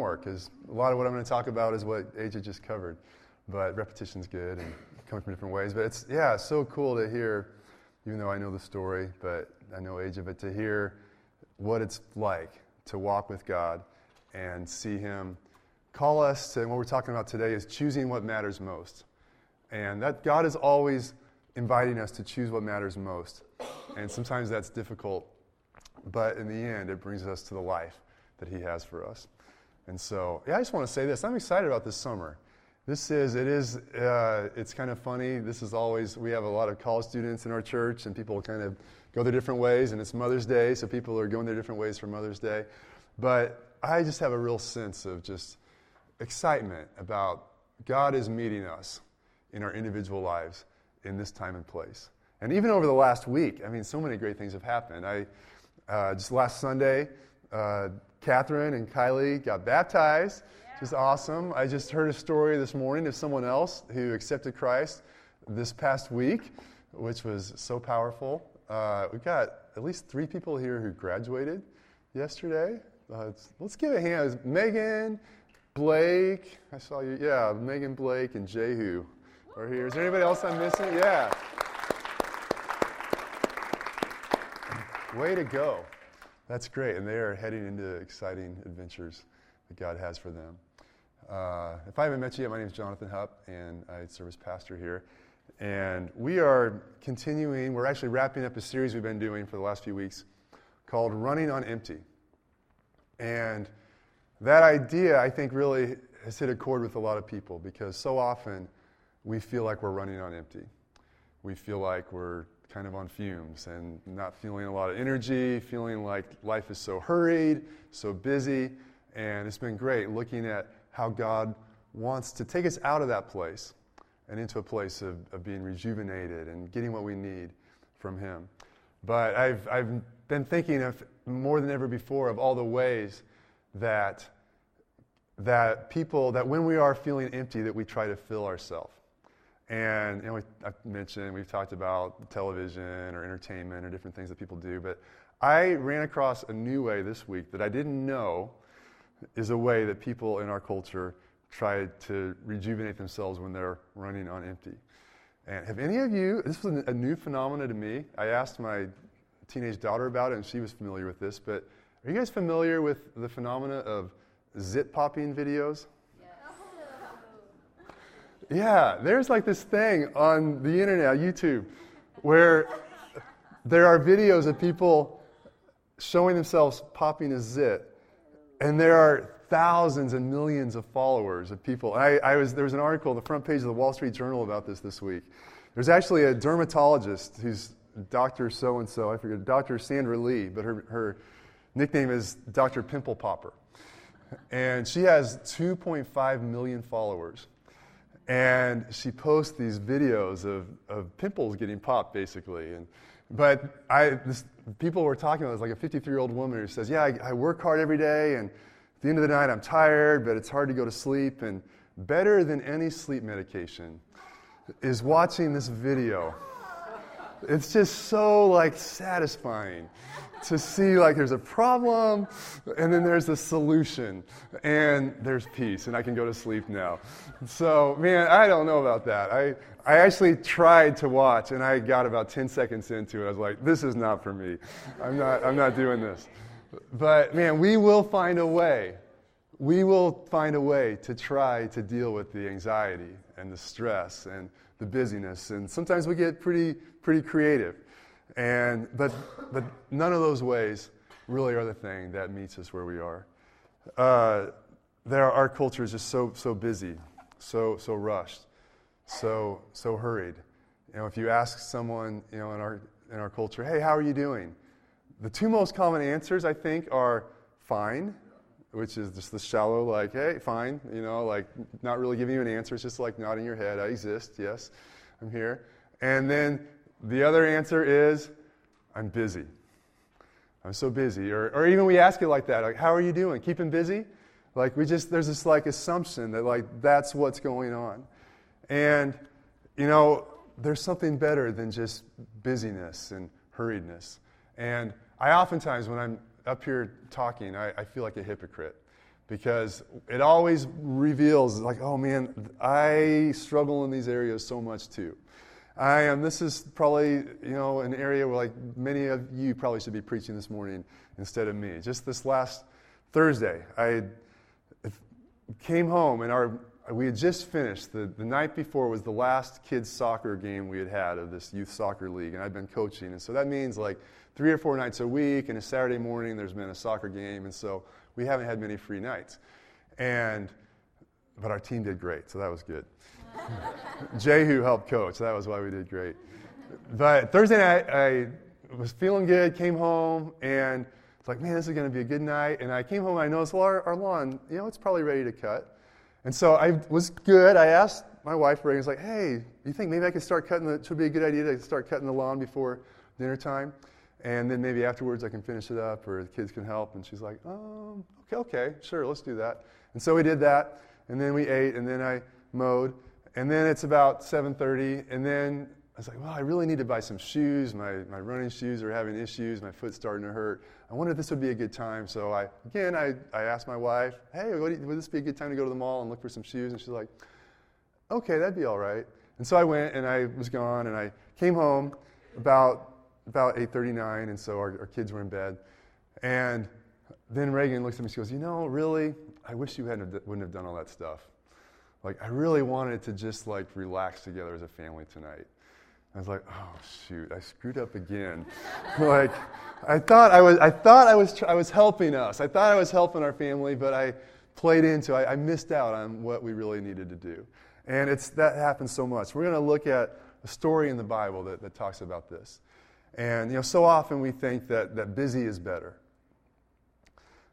more because a lot of what I'm going to talk about is what AJ just covered. But repetition's good and coming from different ways. But it's, yeah, so cool to hear, even though I know the story, but I know AJ, but to hear what it's like to walk with God and see Him call us to, and what we're talking about today is choosing what matters most. And that God is always inviting us to choose what matters most. And sometimes that's difficult, but in the end, it brings us to the life that He has for us. And so, yeah, I just want to say this. I'm excited about this summer. This is, it is, uh, it's kind of funny. This is always, we have a lot of college students in our church, and people kind of go their different ways, and it's Mother's Day, so people are going their different ways for Mother's Day. But I just have a real sense of just excitement about God is meeting us in our individual lives in this time and place. And even over the last week, I mean, so many great things have happened. I, uh, just last Sunday, uh, Catherine and Kylie got baptized, which is awesome. I just heard a story this morning of someone else who accepted Christ this past week, which was so powerful. Uh, we've got at least three people here who graduated yesterday. Uh, let's give a hand. Megan, Blake, I saw you. Yeah, Megan, Blake, and Jehu are here. Is there anybody else I'm missing? Yeah. Way to go. That's great. And they are heading into exciting adventures that God has for them. Uh, if I haven't met you yet, my name is Jonathan Hupp, and I serve as pastor here. And we are continuing, we're actually wrapping up a series we've been doing for the last few weeks called Running on Empty. And that idea, I think, really has hit a chord with a lot of people because so often we feel like we're running on empty. We feel like we're kind of on fumes and not feeling a lot of energy, feeling like life is so hurried, so busy. And it's been great looking at how God wants to take us out of that place and into a place of, of being rejuvenated and getting what we need from Him. But I've, I've been thinking of more than ever before of all the ways that, that people, that when we are feeling empty, that we try to fill ourselves. And you know, we, I've mentioned, we've talked about television or entertainment or different things that people do, but I ran across a new way this week that I didn't know is a way that people in our culture try to rejuvenate themselves when they're running on empty. And have any of you, this was a new phenomenon to me. I asked my teenage daughter about it, and she was familiar with this, but are you guys familiar with the phenomena of zit popping videos? Yeah, there's like this thing on the internet, YouTube, where there are videos of people showing themselves popping a zit, and there are thousands and millions of followers of people. I, I was, there was an article on the front page of the Wall Street Journal about this this week. There's actually a dermatologist who's Dr. So and so, I forget, Dr. Sandra Lee, but her, her nickname is Dr. Pimple Popper. And she has 2.5 million followers. And she posts these videos of, of pimples getting popped, basically. And, but I, this, people were talking about this, like a 53 year old woman who says, Yeah, I, I work hard every day, and at the end of the night, I'm tired, but it's hard to go to sleep. And better than any sleep medication is watching this video. It's just so like satisfying to see like there's a problem and then there's a solution and there's peace and I can go to sleep now. So, man, I don't know about that. I, I actually tried to watch and I got about 10 seconds into it. I was like, this is not for me. I'm not, I'm not doing this. But, man, we will find a way. We will find a way to try to deal with the anxiety and the stress and the busyness. And sometimes we get pretty, pretty creative. And, but, but none of those ways really are the thing that meets us where we are. Uh, there, our culture is just so, so busy, so, so rushed, so, so hurried. You know, if you ask someone, you know, in our, in our culture, hey, how are you doing? The two most common answers, I think, are fine, which is just the shallow, like, hey, fine, you know, like not really giving you an answer. It's just like nodding your head. I exist, yes, I'm here. And then the other answer is, I'm busy. I'm so busy. Or, or even we ask it like that, like, how are you doing? Keeping busy? Like we just, there's this like assumption that like that's what's going on. And, you know, there's something better than just busyness and hurriedness. And I oftentimes, when I'm up here talking, I, I feel like a hypocrite because it always reveals, like, oh man, I struggle in these areas so much too. I am. This is probably you know an area where like many of you probably should be preaching this morning instead of me. Just this last Thursday, I came home and our we had just finished. The, the night before was the last kids' soccer game we had had of this youth soccer league, and I've been coaching. And so that means like three or four nights a week, and a Saturday morning there's been a soccer game. And so we haven't had many free nights. And, but our team did great, so that was good. Jehu helped coach, that was why we did great. But Thursday night, I was feeling good, came home, and it's like, man, this is going to be a good night. And I came home and I noticed, well, our, our lawn, you know, it's probably ready to cut. And so I was good. I asked my wife, Reagan, was like, hey, you think maybe I could start cutting the, it would be a good idea to start cutting the lawn before dinner time? And then maybe afterwards I can finish it up or the kids can help. And she's like, um, okay, okay, sure, let's do that. And so we did that. And then we ate and then I mowed. And then it's about 7.30. And then I was like, well, I really need to buy some shoes. My, my running shoes are having issues. My foot's starting to hurt. I wonder if this would be a good time. So I, again, I, I asked my wife, hey, would, would this be a good time to go to the mall and look for some shoes? And she's like, okay, that'd be all right. And so I went and I was gone and I came home about, about 8.39 and so our, our kids were in bed. And then Reagan looks at me, and she goes, you know, really, I wish you hadn't, wouldn't have done all that stuff. Like, I really wanted to just like relax together as a family tonight. I was like, oh shoot, I screwed up again. like, I thought I was, I thought I was, I was helping us. I thought I was helping our family, but I played into, I, I missed out on what we really needed to do. And it's that happens so much. We're going to look at a story in the Bible that, that talks about this. And you know, so often we think that, that busy is better.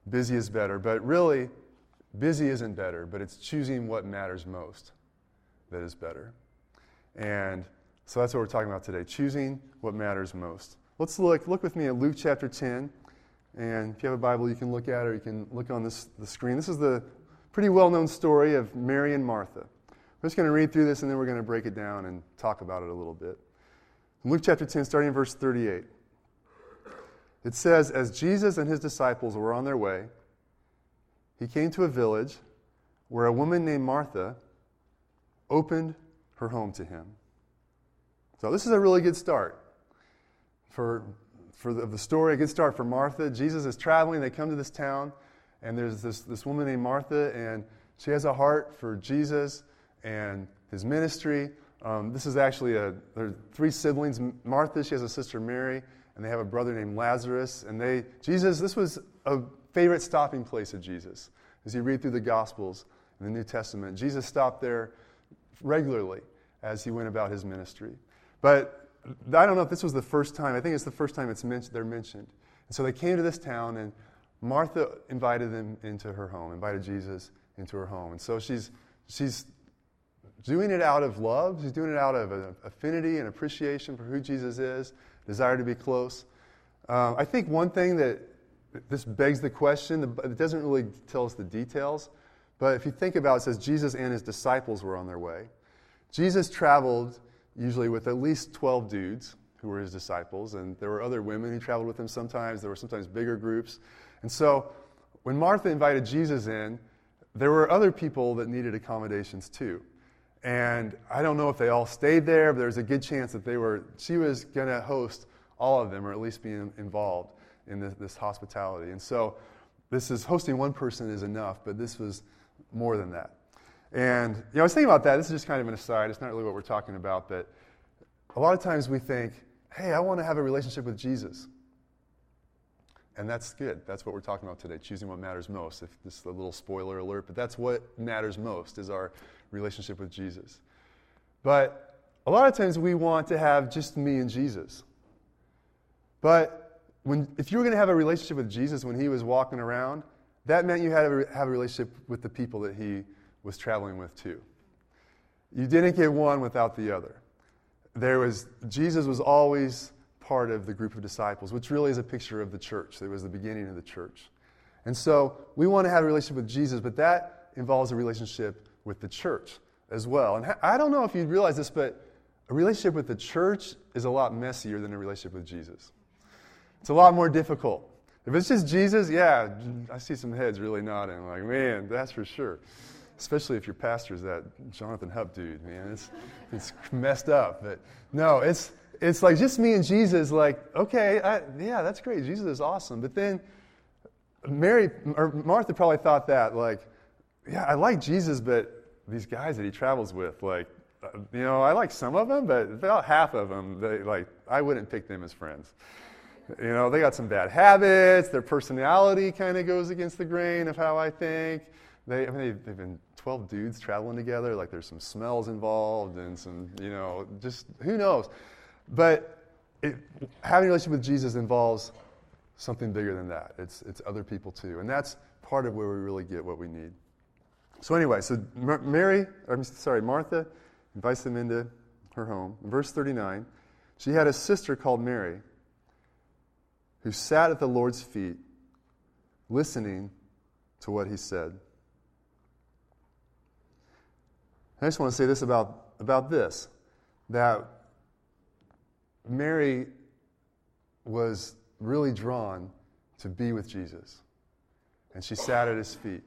Busy is better, but really, busy isn't better, but it's choosing what matters most that is better. And so that's what we're talking about today choosing what matters most. Let's look, look with me at Luke chapter 10. And if you have a Bible, you can look at it or you can look on this, the screen. This is the pretty well known story of Mary and Martha. We're just going to read through this and then we're going to break it down and talk about it a little bit. In Luke chapter 10, starting in verse 38, it says, As Jesus and his disciples were on their way, he came to a village where a woman named Martha opened her home to him. So this is a really good start for, for the, the story, a good start for Martha. Jesus is traveling. They come to this town, and there's this, this woman named Martha, and she has a heart for Jesus and his ministry. Um, this is actually a, there are three siblings. Martha, she has a sister Mary, and they have a brother named Lazarus. And they, Jesus, this was a favorite stopping place of Jesus. As you read through the Gospels and the New Testament, Jesus stopped there regularly as he went about his ministry. But I don't know if this was the first time. I think it's the first time it's mentioned, they're mentioned. And so they came to this town, and Martha invited them into her home, invited Jesus into her home. And so she's, she's doing it out of love. She's doing it out of an affinity and appreciation for who Jesus is, desire to be close. Um, I think one thing that this begs the question, it doesn't really tell us the details, but if you think about it, it says Jesus and his disciples were on their way. Jesus traveled usually with at least 12 dudes who were his disciples, and there were other women who traveled with him sometimes. There were sometimes bigger groups. And so when Martha invited Jesus in, there were other people that needed accommodations too. And I don't know if they all stayed there, but there's a good chance that they were, she was going to host all of them, or at least be involved in this, this hospitality. And so this is hosting one person is enough, but this was more than that. And you know, I was thinking about that. This is just kind of an aside. It's not really what we're talking about, but a lot of times we think, hey, I want to have a relationship with Jesus. And that's good. That's what we're talking about today, choosing what matters most. If this is a little spoiler alert, but that's what matters most is our relationship with Jesus. But a lot of times we want to have just me and Jesus. But when, if you were going to have a relationship with Jesus when he was walking around, that meant you had to have a relationship with the people that he was traveling with too. You didn't get one without the other. There was, Jesus was always part of the group of disciples, which really is a picture of the church. It was the beginning of the church. And so we want to have a relationship with Jesus, but that involves a relationship with the church as well. And I don't know if you realize this, but a relationship with the church is a lot messier than a relationship with Jesus. It's a lot more difficult. If it's just Jesus, yeah, I see some heads really nodding. Like, man, that's for sure. Especially if your pastor's that Jonathan Hupp dude, man. It's, it's messed up. But no, it's, it's like just me and Jesus, like, okay, I, yeah, that's great. Jesus is awesome. But then Mary, or Martha probably thought that, like, yeah, I like Jesus, but these guys that he travels with, like, uh, you know, I like some of them, but about half of them, they, like, I wouldn't pick them as friends. You know, they got some bad habits. Their personality kind of goes against the grain of how I think. They, I mean, they've, they've been 12 dudes traveling together. Like, there's some smells involved and some, you know, just who knows. But it, having a relationship with Jesus involves something bigger than that. It's, it's other people too. And that's part of where we really get what we need. So, anyway, so Mary, I'm sorry, Martha invites them into her home. In verse 39, she had a sister called Mary who sat at the Lord's feet listening to what he said. I just want to say this about, about this that Mary was really drawn to be with Jesus. And she sat at his feet.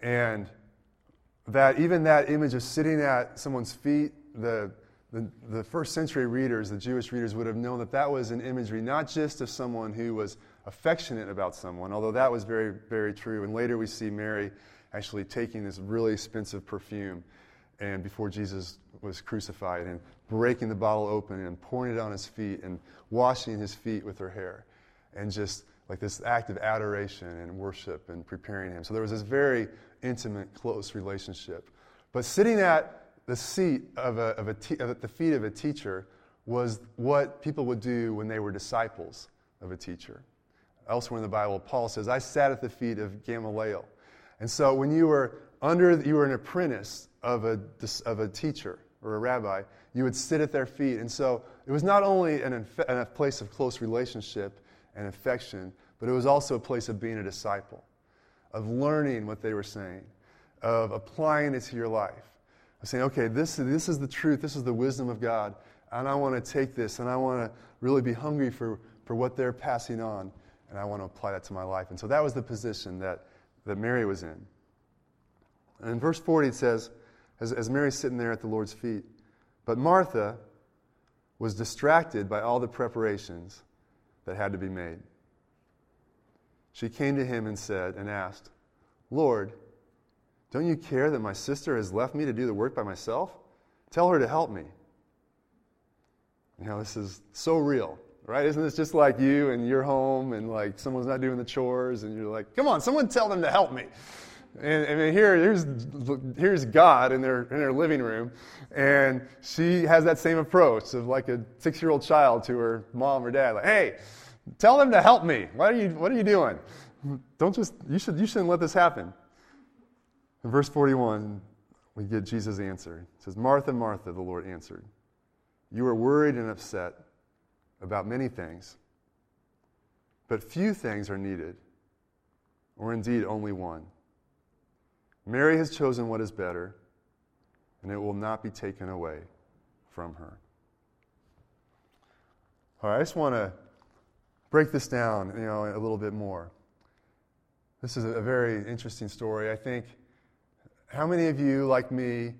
And that even that image of sitting at someone's feet, the, the, the, first century readers, the Jewish readers, would have known that that was an imagery not just of someone who was affectionate about someone, although that was very, very true. And later we see Mary actually taking this really expensive perfume and before Jesus was crucified and breaking the bottle open and pouring it on his feet and washing his feet with her hair and just like this act of adoration and worship and preparing him. So there was this very intimate, close relationship. But sitting at the seat of, a, of a te- at the feet of a teacher was what people would do when they were disciples of a teacher. Elsewhere in the Bible, Paul says, I sat at the feet of Gamaliel. And so when you were under, you were an apprentice of a, of a teacher or a rabbi, you would sit at their feet. And so it was not only an, a place of close relationship and affection, but it was also a place of being a disciple, of learning what they were saying, of applying it to your life, of saying, okay, this, this is the truth, this is the wisdom of God, and I want to take this, and I want to really be hungry for, for what they're passing on, and I want to apply that to my life. And so that was the position that, that Mary was in. And in verse 40, it says, as, as Mary's sitting there at the Lord's feet, but Martha was distracted by all the preparations that had to be made. She came to him and said, and asked, Lord, don't you care that my sister has left me to do the work by myself? Tell her to help me. You know, this is so real, right? Isn't this just like you and your home and like someone's not doing the chores and you're like, come on, someone tell them to help me. And, and here, here's, here's God in their, in their living room, and she has that same approach of like a six year old child to her mom or dad, like, hey, tell them to help me. What are you, what are you doing? Don't just, you, should, you shouldn't let this happen. In verse 41, we get Jesus' answer. It says, Martha, Martha, the Lord answered, You are worried and upset about many things, but few things are needed, or indeed only one. Mary has chosen what is better, and it will not be taken away from her. All right, I just want to break this down, you know, a little bit more. This is a very interesting story. I think, how many of you, like me,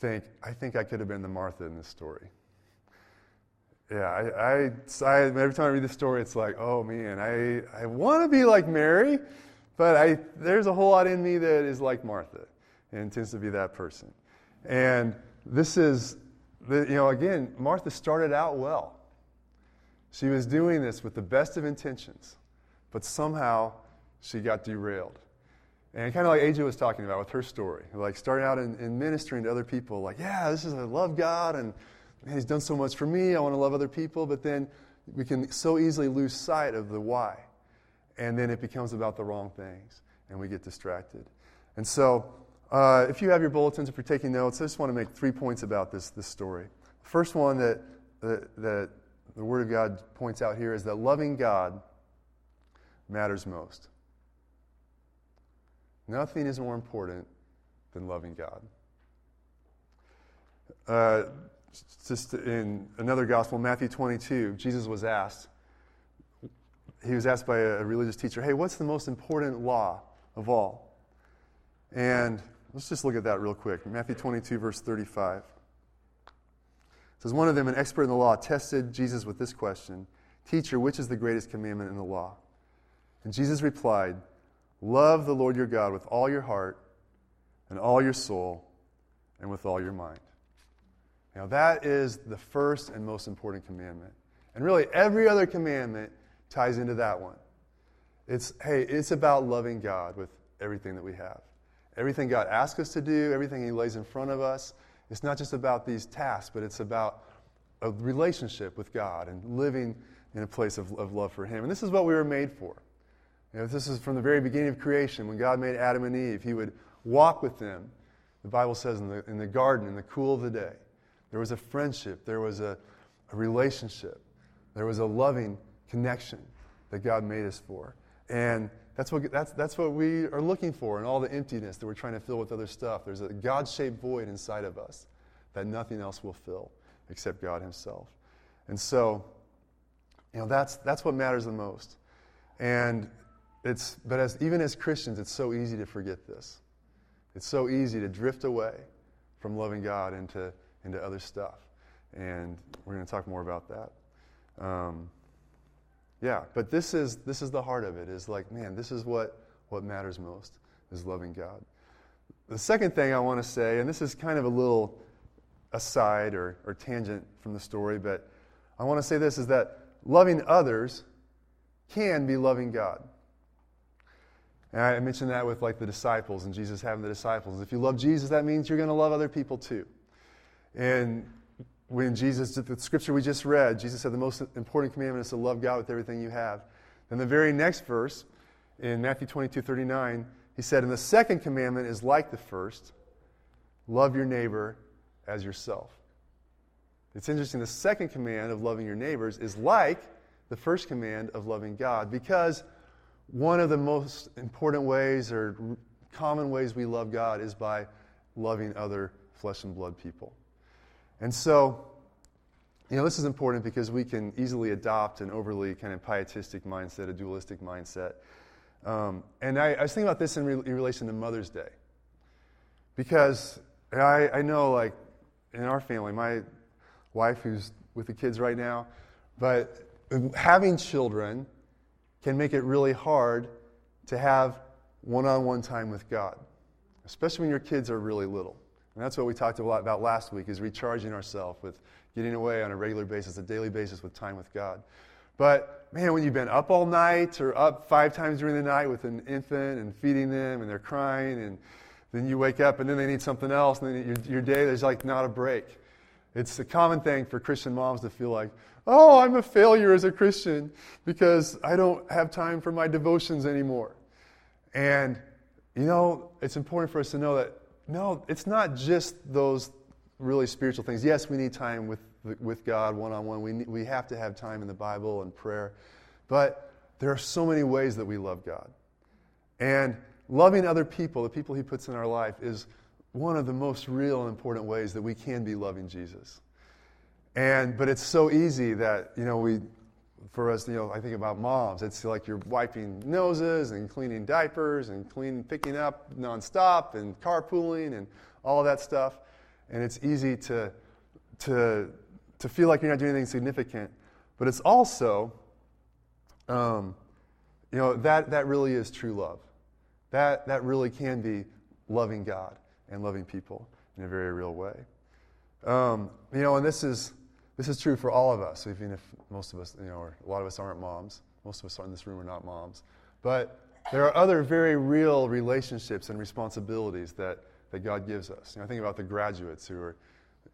think, I think I could have been the Martha in this story? Yeah, I, I, I every time I read this story, it's like, oh man, I, I want to be like Mary, but I, there's a whole lot in me that is like Martha and tends to be that person. And this is, the, you know, again, Martha started out well. She was doing this with the best of intentions, but somehow she got derailed. And kind of like AJ was talking about with her story, like starting out in, in ministering to other people, like, yeah, this is, I love God, and man, He's done so much for me, I want to love other people, but then we can so easily lose sight of the why and then it becomes about the wrong things, and we get distracted. And so, uh, if you have your bulletins, if you're taking notes, I just want to make three points about this, this story. The first one that, that, that the Word of God points out here is that loving God matters most. Nothing is more important than loving God. Uh, just in another gospel, Matthew 22, Jesus was asked, he was asked by a religious teacher, Hey, what's the most important law of all? And let's just look at that real quick. Matthew 22, verse 35. It says, One of them, an expert in the law, tested Jesus with this question Teacher, which is the greatest commandment in the law? And Jesus replied, Love the Lord your God with all your heart and all your soul and with all your mind. Now, that is the first and most important commandment. And really, every other commandment ties into that one. It's, hey, it's about loving God with everything that we have. Everything God asks us to do, everything He lays in front of us. It's not just about these tasks, but it's about a relationship with God and living in a place of, of love for Him. And this is what we were made for. Know, this is from the very beginning of creation. When God made Adam and Eve, He would walk with them. The Bible says in the, in the garden, in the cool of the day. There was a friendship, there was a, a relationship, there was a loving connection that God made us for. And that's what, that's, that's what we are looking for in all the emptiness that we're trying to fill with other stuff. There's a God shaped void inside of us that nothing else will fill except God Himself. And so, you know, that's, that's what matters the most. And it's, but as, even as Christians, it's so easy to forget this. It's so easy to drift away from loving God into, into other stuff. And we're going to talk more about that. Um, yeah, but this is, this is the heart of it is like, man, this is what, what matters most is loving God. The second thing I want to say, and this is kind of a little aside or, or tangent from the story, but I want to say this is that loving others can be loving God. And I mentioned that with like the disciples and Jesus having the disciples. If you love Jesus, that means you're going to love other people too. And when Jesus, the scripture we just read, Jesus said the most important commandment is to love God with everything you have. Then the very next verse, in Matthew 22 39, he said, And the second commandment is like the first love your neighbor as yourself. It's interesting, the second command of loving your neighbors is like the first command of loving God because one of the most important ways or common ways we love God is by loving other flesh and blood people. And so, you know, this is important because we can easily adopt an overly kind of pietistic mindset, a dualistic mindset. Um, and I, I, was thinking about this in, re- in, relation to Mother's Day. Because I, I know, like, in our family, my wife, who's with the kids right now, but having children can make it really hard to have one on one time with God, especially when your kids are really little. And that's what we talked a lot about last week is recharging ourselves with getting away on a regular basis, a daily basis with time with God. But man, when you've been up all night or up five times during the night with an infant and feeding them and they're crying and then you wake up and then they need something else and then your, your day there's like not a break. It's a common thing for Christian moms to feel like, oh, I'm a failure as a Christian because I don't have time for my devotions anymore. And, you know, it's important for us to know that, no, it's not just those really spiritual things. Yes, we need time with, with God one on one. We, we have to have time in the Bible and prayer. But there are so many ways that we love God. And loving other people, the people He puts in our life, is one of the most real and important ways that we can be loving Jesus. And, but it's so easy that, you know, we, for us, you know, I think about moms. It's like you're wiping noses and cleaning diapers and cleaning, picking up nonstop and carpooling and all that stuff. And it's easy to, to, to feel like you're not doing anything significant. But it's also, um, you know, that, that really is true love. That, that really can be loving God and loving people in a very real way. Um, you know, and this is, this is true for all of us, even if most of us, you know, or a lot of us aren't moms. Most of us in this room are not moms. But there are other very real relationships and responsibilities that, that God gives us. You know, I think about the graduates who are,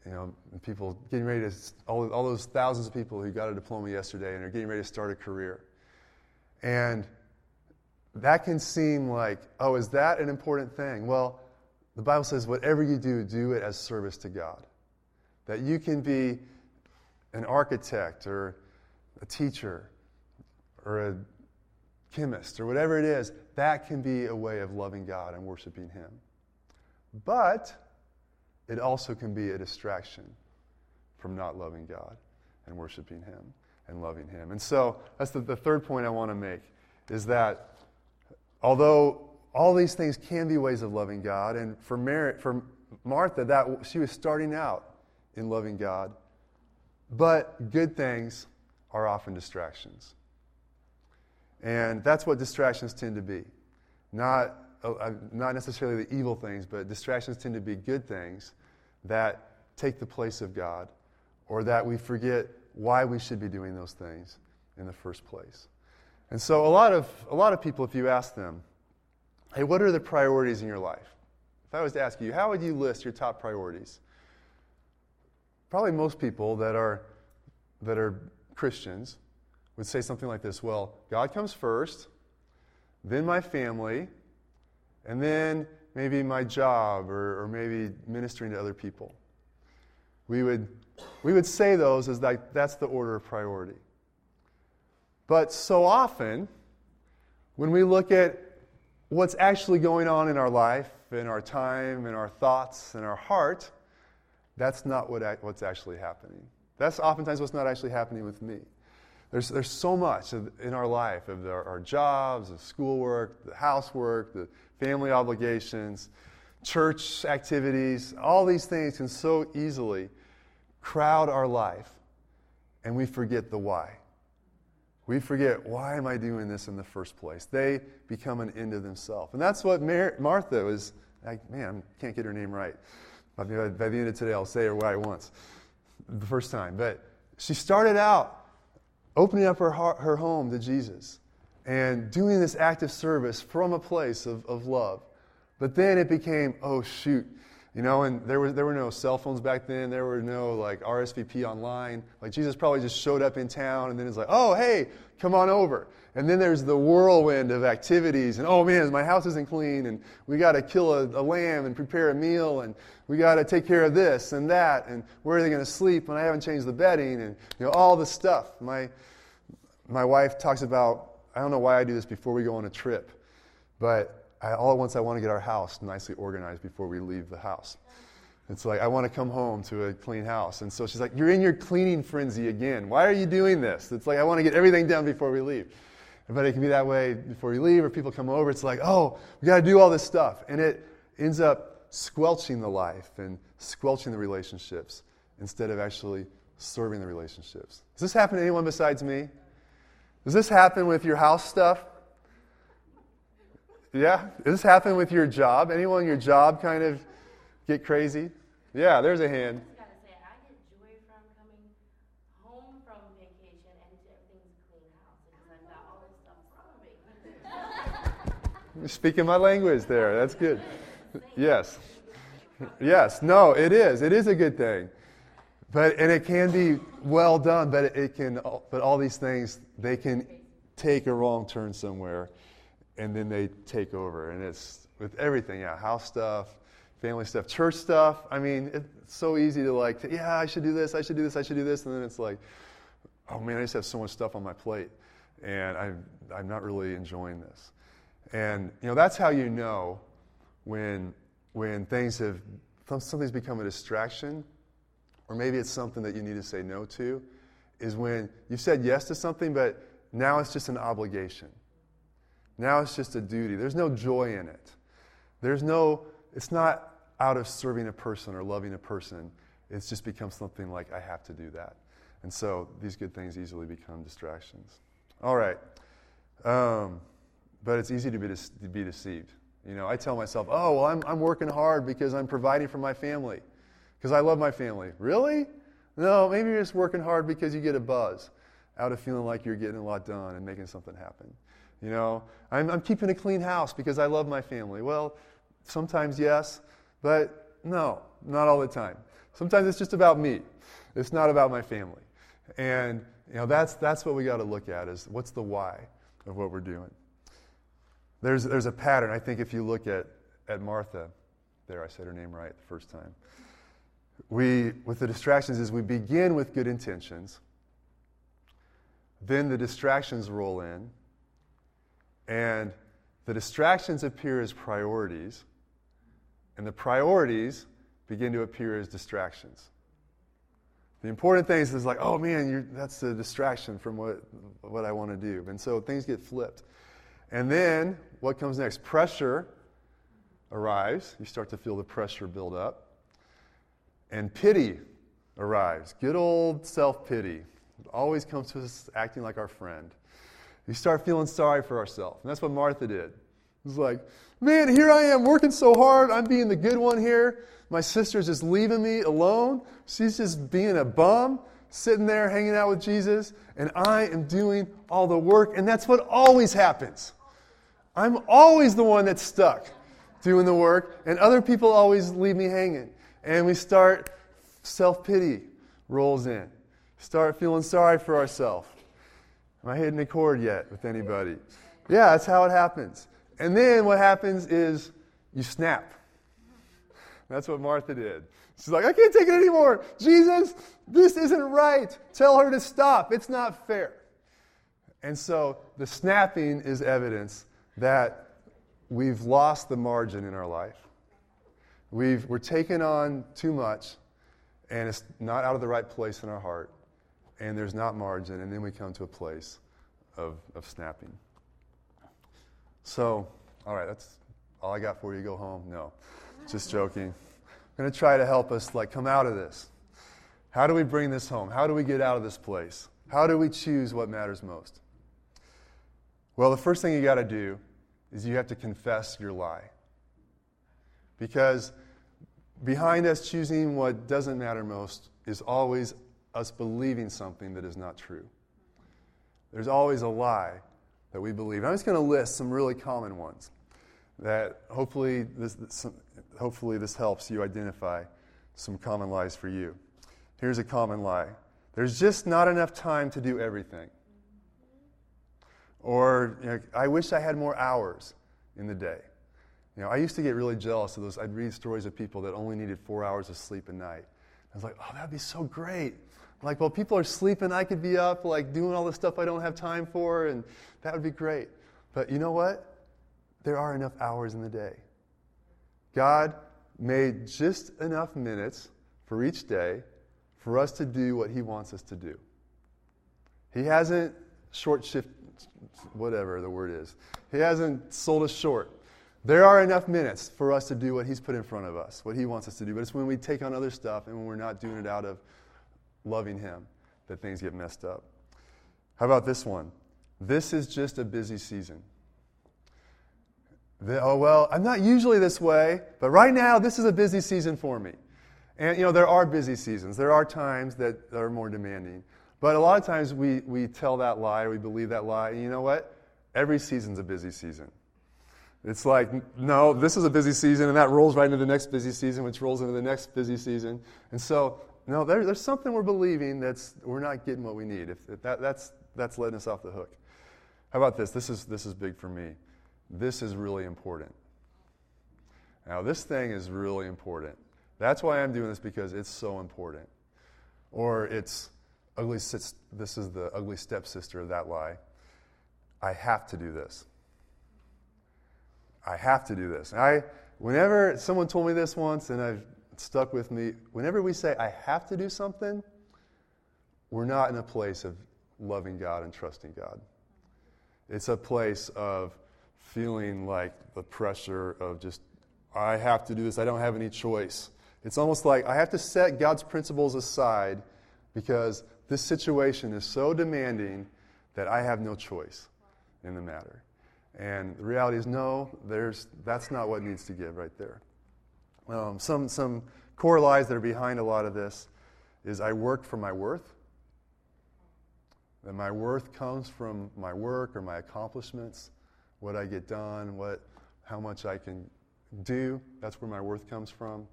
you know, people getting ready to, all, all those thousands of people who got a diploma yesterday and are getting ready to start a career. And that can seem like, oh, is that an important thing? Well, the Bible says, whatever you do, do it as service to God. That you can be an architect or a teacher or a chemist or whatever it is, that can be a way of loving God and worshiping Him. But it also can be a distraction from not loving God and worshiping Him. and loving Him. And so that's the, the third point I want to make is that although all these things can be ways of loving God, and for, Mary, for Martha, that she was starting out in loving God, but good things are often distractions. And that's what distractions tend to be. Not, uh, not necessarily the evil things, but distractions tend to be good things that take the place of God or that we forget why we should be doing those things in the first place. And so, a lot of, a lot of people, if you ask them, hey, what are the priorities in your life? If I was to ask you, how would you list your top priorities? Probably most people that are, that are Christians would say something like this Well, God comes first, then my family, and then maybe my job or, or maybe ministering to other people. We would, we would say those as like that's the order of priority. But so often, when we look at what's actually going on in our life, in our time, in our thoughts, in our heart, that's not what, what's actually happening. That's oftentimes what's not actually happening with me. There's, there's so much in our life of our, our jobs, the schoolwork, the housework, the family obligations, church activities. All these things can so easily crowd our life, and we forget the why. We forget, why am I doing this in the first place? They become an end of themselves. And that's what Mar- Martha was like, man, I can't get her name right. The, end of today, I'll say her right once, the first time. But she started out opening up her, heart, her home to Jesus and doing this active service from a place of, of love. But then it became, oh, shoot. You know, and there, was, there were no cell phones back then. There were no like RSVP online. Like Jesus probably just showed up in town and then it's like, oh, hey, come on over. And then there's the whirlwind of activities. And oh man, my house isn't clean. And we got to kill a, a, lamb and prepare a meal. And we got to take care of this and that. And where are they going to sleep? And I haven't changed the bedding. And you know, all the stuff. My, my wife talks about, I don't know why I do this before we go on a trip, but I, all at once I want to get our house nicely organized before we leave the house. It's like, I want to come home to a clean house. And so she's like, You're in your cleaning frenzy again. Why are you doing this? It's like, I want to get everything done before we leave. But it can be that way before you leave, or people come over. It's like, Oh, we got to do all this stuff. And it ends up squelching the life and squelching the relationships instead of actually serving the relationships. Does this happen to anyone besides me? Does this happen with your house stuff? Yeah? Does this happen with your job? Anyone in your job kind of get crazy? Yeah, there's a hand. Speaking my language there. That's good. Yes. Yes. No, it is. It is a good thing. But and it can be well done, but it can but all these things they can take a wrong turn somewhere and then they take over and it's with everything, yeah, house stuff, family stuff, church stuff. I mean, it's so easy to like, yeah, I should do this, I should do this, I should do this, and then it's like, oh man, I just have so much stuff on my plate, and I'm I'm not really enjoying this. And you know, that's how you know when when things have something's become a distraction, or maybe it's something that you need to say no to, is when you've said yes to something, but now it's just an obligation. Now it's just a duty. There's no joy in it. There's no, it's not out of serving a person or loving a person. It's just become something like, I have to do that. And so these good things easily become distractions. All right. Um, but it's easy to be, to be deceived. You know, I tell myself, oh, well, I'm, I'm working hard because I'm providing for my family, because I love my family. Really? No, maybe you're just working hard because you get a buzz out of feeling like you're getting a lot done and making something happen. You know, I'm, I'm keeping a clean house because I love my family. Well, sometimes yes, but no, not all the time. Sometimes it's just about me. It's not about my family. And you know, that's, that's what we got to look at is what's the why of what we're doing. There's, there's a pattern. I think if you look at, at Martha, there I said her name right the first time. We, with the distractions, is we begin with good intentions. Then the distractions roll in, and the distractions appear as priorities, and the priorities begin to appear as distractions. The important thing is, is like, oh man, that's a distraction from what, what I want to do. And so things get flipped. And then what comes next? Pressure arrives. You start to feel the pressure build up. And pity arrives. Good old self pity always comes to us acting like our friend. We start feeling sorry for ourselves. And that's what Martha did. It's like, man, here I am working so hard. I'm being the good one here. My sister's just leaving me alone. She's just being a bum, sitting there hanging out with Jesus. And I am doing all the work. And that's what always happens. I'm always the one that's stuck doing the work. And other people always leave me hanging. And we start, self pity rolls in. Start feeling sorry for ourselves. Am I hitting a chord yet with anybody? Yeah, that's how it happens. And then what happens is you snap. That's what Martha did. She's like, I can't take it anymore. Jesus, this isn't right. Tell her to stop. It's not fair. And so the snapping is evidence that we've lost the margin in our life. We've, we're taking on too much, and it's not out of the right place in our heart, and there's not margin, and then we come to a place of, of snapping. So, all right, that's all I got for you. Go home. No, just joking. I'm going to try to help us like come out of this. How do we bring this home? How do we get out of this place? How do we choose what matters most? Well, the first thing you got to do is you have to confess your lie. Because behind us choosing what doesn't matter most is always us believing something that is not true. There's always a lie that we believe. I'm just going to list some really common ones that hopefully this, hopefully this helps you identify some common lies for you. Here's a common lie there's just not enough time to do everything. Or, you know, I wish I had more hours in the day. You know, I used to get really jealous of those. I'd read stories of people that only needed four hours of sleep a night. I was like, oh, that'd be so great. Like, well, people are sleeping, I could be up, like, doing all the stuff I don't have time for, and that would be great. But you know what? There are enough hours in the day. God made just enough minutes for each day for us to do what He wants us to do. He hasn't short shift, whatever the word is, He hasn't sold us short. There are enough minutes for us to do what He's put in front of us, what He wants us to do. But it's when we take on other stuff and when we're not doing it out of loving Him that things get messed up. How about this one? This is just a busy season. The, oh, well, I'm not usually this way, but right now, this is a busy season for me. And, you know, there are busy seasons. There are times that are more demanding. But a lot of times we, we tell that lie or we believe that lie. And you know what? Every season's a busy season. It's like, no, this is a busy season, and that rolls right into the next busy season, which rolls into the next busy season. And so no, there, there's something we're believing that's we're not getting what we need. If, if that, that's, that's letting us off the hook. How about this? This is, this is big for me. This is really important. Now, this thing is really important. That's why I'm doing this because it's so important. Or it's ugly. This is the ugly stepsister of that lie. I have to do this. I have to do this. I, whenever someone told me this once, and I've stuck with me. Whenever we say, I have to do something, we're not in a place of loving God and trusting God. It's a place of feeling like the pressure of just, I have to do this, I don't have any choice. It's almost like I have to set God's principles aside because this situation is so demanding that I have no choice in the matter. And the reality is, no, there's, that's not what needs to give right there. Um, some, some core lies that are behind a lot of this is I work for my worth. That my worth comes from my work or my accomplishments, what I get done, what, how much I can do. That's where my worth comes from.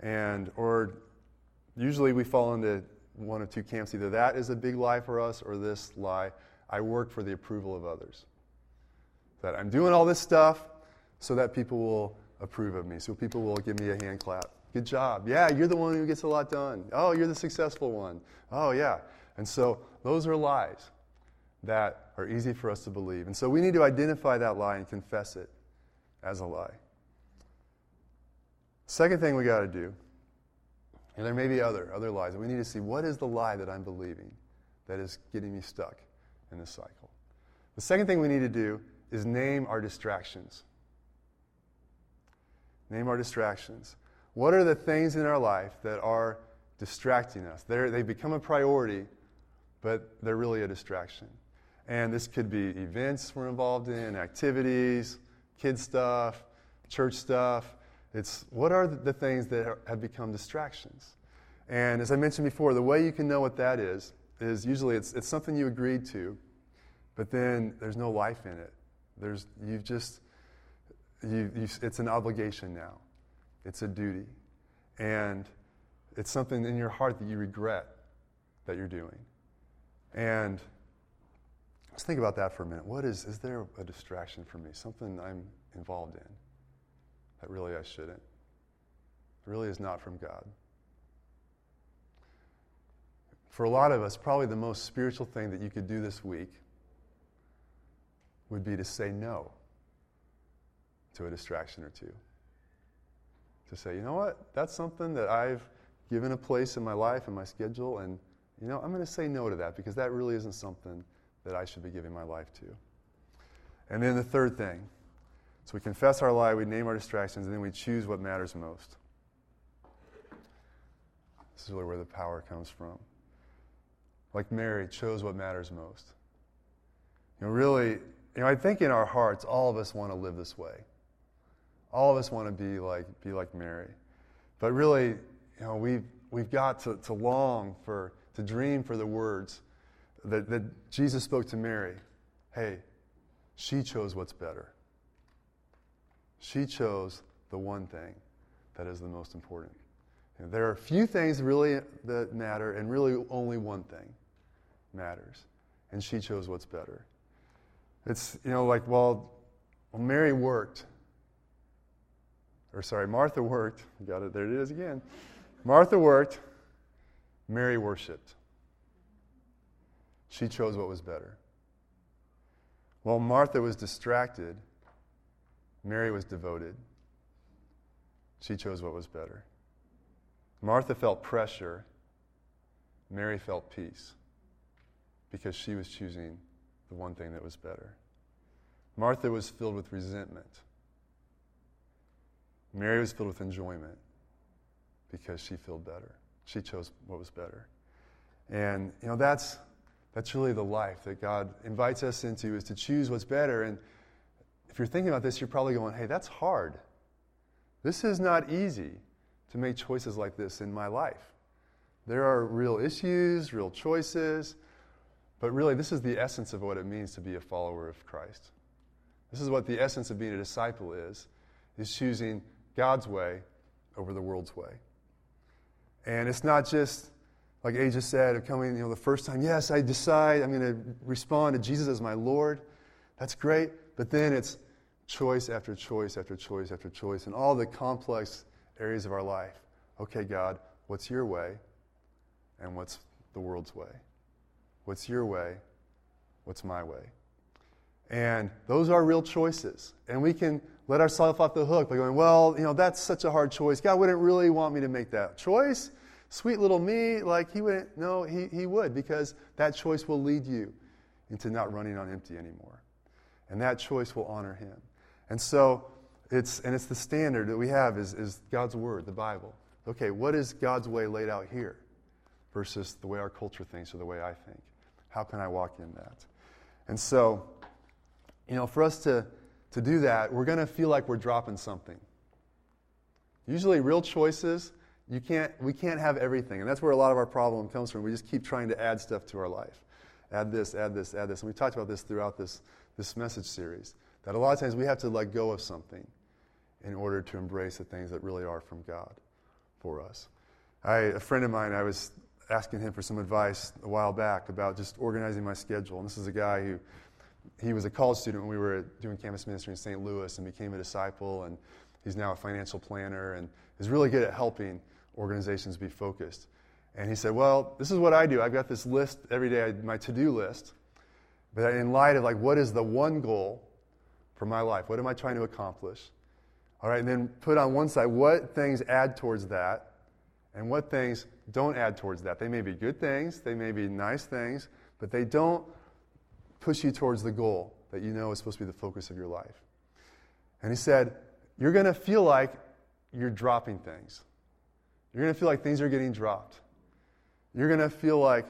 And, or usually we fall into one of two camps. Either that is a big lie for us, or this lie I work for the approval of others. That I'm doing all this stuff so that people will approve of me. So people will give me a hand clap. Good job. Yeah, you're the one who gets a lot done. Oh, you're the successful one. Oh, yeah. And so those are lies that are easy for us to believe. And so we need to identify that lie and confess it as a lie. Second thing we got to do And there may be other, other lies. We need to see what is the lie that I'm believing that is getting me stuck in this cycle. The second thing we need to do is name our distractions. Name our distractions. What are the things in our life that are distracting us? They're, they become a priority, but they're really a distraction. And this could be events we're involved in, activities, kid stuff, church stuff. It's what are the things that have become distractions? And as I mentioned before, the way you can know what that is is usually it's, it's something you agreed to, but then there's no life in it. There's, you've just, you, you, it's an obligation now. It's a duty. And it's something in your heart that you regret that you're doing. And let's think about that for a minute. What is, is there a distraction for me? Something I'm involved in that really I shouldn't? It really is not from God. For a lot of us, probably the most spiritual thing that you could do this week would be to say no to a distraction or two. To say, you know what, that's something that I've given a place in my life and my schedule, and you know, I'm going to say no to that because that really isn't something that I should be giving my life to. And then the third thing so we confess our lie, we name our distractions, and then we choose what matters most. This is really where the power comes from. Like Mary chose what matters most. You know, really, you know, I think in our hearts, all of us want to live this way. All of us want to be like, be like Mary. But really, you know, we've, we've got to, to long for, to dream for the words that, that Jesus spoke to Mary. Hey, she chose what's better. She chose the one thing that is the most important. There are a few things really that matter, and really only one thing matters. And she chose what's better. It's, you know, like, well, well Mary worked. Or, sorry, Martha worked. Got it, there it is again. Martha worked, Mary worshiped. She chose what was better. While Martha was distracted, Mary was devoted. She chose what was better. Martha felt pressure. Mary felt peace because she was choosing the one thing that was better. Martha was filled with resentment. Mary was filled with enjoyment because she felt better. She chose what was better. And, you know, that's, that's really the life that God invites us into is to choose what's better. And if you're thinking about this, you're probably going, hey, that's hard. This is not easy to make choices like this in my life. There are real issues, real choices, but really, this is the essence of what it means to be a follower of Christ. This is what the essence of being a disciple is, is choosing God's way over the world's way. And it's not just, like A just said, of coming, you know, the first time, yes, I decide I'm going to respond to Jesus as my Lord. That's great. But then it's choice after choice after choice after choice in all the complex areas of our life. Okay, God, what's your way and what's the world's way? What's your way? What's my way? And those are real choices. And we can let ourselves off the hook by going, well, you know, that's such a hard choice. God wouldn't really want me to make that choice. Sweet little me, like he wouldn't, no, he, he would, because that choice will lead you into not running on empty anymore. And that choice will honor him. And so it's, and it's the standard that we have is, is God's word, the Bible. Okay, what is God's way laid out here versus the way our culture thinks or the way I think? How can I walk in that? And so, you know, for us to, to do that, we're going to feel like we're dropping something. Usually, real choices, you can't, we can't have everything. And that's where a lot of our problem comes from. We just keep trying to add stuff to our life. Add this, add this, add this. And we talked about this throughout this this message series. That a lot of times we have to let go of something in order to embrace the things that really are from God for us. I, a friend of mine, I was asking him for some advice a while back about just organizing my schedule. And this is a guy who, he was a college student when we were doing campus ministry in St. Louis and became a disciple. And he's now a financial planner and is really good at helping organizations be focused. And he said, Well, this is what I do. I've got this list every day, my to do list. But in light of like, what is the one goal for my life? What am I trying to accomplish? All right, and then put on one side what things add towards that, and what things don't add towards that. They may be good things, they may be nice things, but they don't push you towards the goal that you know is supposed to be the focus of your life. And he said, You're going to feel like you're dropping things. You're going to feel like things are getting dropped. You're going to feel like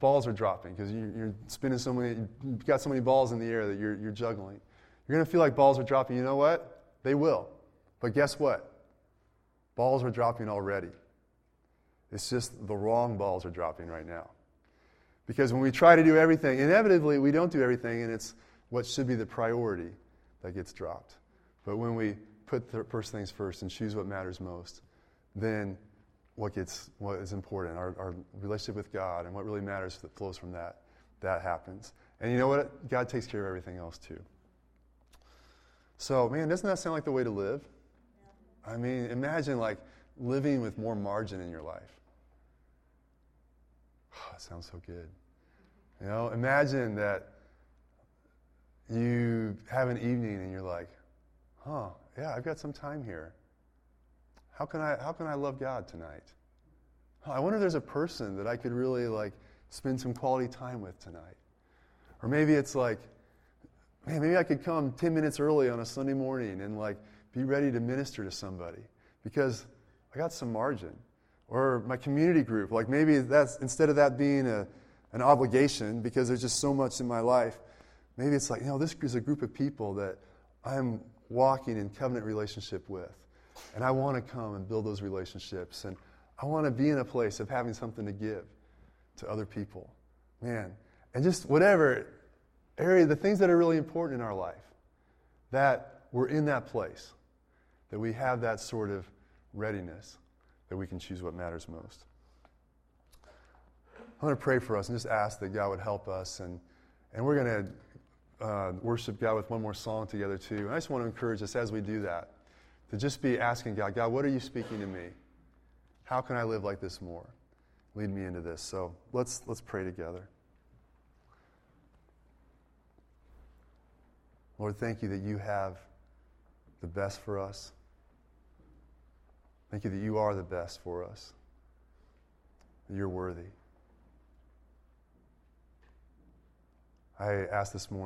balls are dropping because you're spinning so many, you've got so many balls in the air that you're, you're juggling. You're going to feel like balls are dropping. You know what? They will. But guess what? Balls are dropping already. It's just the wrong balls are dropping right now. Because when we try to do everything, inevitably we don't do everything, and it's what should be the priority that gets dropped. But when we put the first things first and choose what matters most, then what gets what is important, our, our relationship with God and what really matters that flows from that, that happens. And you know what? God takes care of everything else too. So, man, doesn't that sound like the way to live? I mean, imagine like living with more margin in your life. Oh, that sounds so good. You know, imagine that you have an evening and you're like, huh, yeah, I've got some time here. How can I, how can I love God tonight? Oh, I wonder if there's a person that I could really like spend some quality time with tonight. Or maybe it's like, man, maybe I could come 10 minutes early on a Sunday morning and like be ready to minister to somebody because I got some margin. Or my community group, like maybe that's instead of that being a, an obligation because there's just so much in my life, maybe it's like, you know, this is a group of people that I'm walking in covenant relationship with. And I want to come and build those relationships. And I want to be in a place of having something to give to other people. Man. And just whatever area, the things that are really important in our life, that we're in that place, that we have that sort of readiness, that we can choose what matters most. I'm going to pray for us and just ask that God would help us. And, and we're going to uh, worship God with one more song together, too. And I just want to encourage us as we do that to just be asking God, God, what are you speaking to me? How can I live like this more? Lead me into this. So let's, let's pray together. Lord, thank you that you have the best for us. Thank you that you are the best for us. You're worthy. I ask this morning.